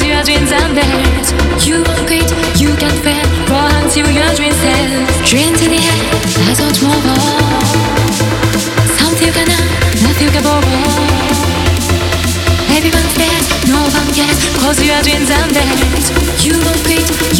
You your dreams and dance. You won't quit, you can't fail, until your dreams sail. Dream to the end, I don't tomorrow. Something you dreams and. You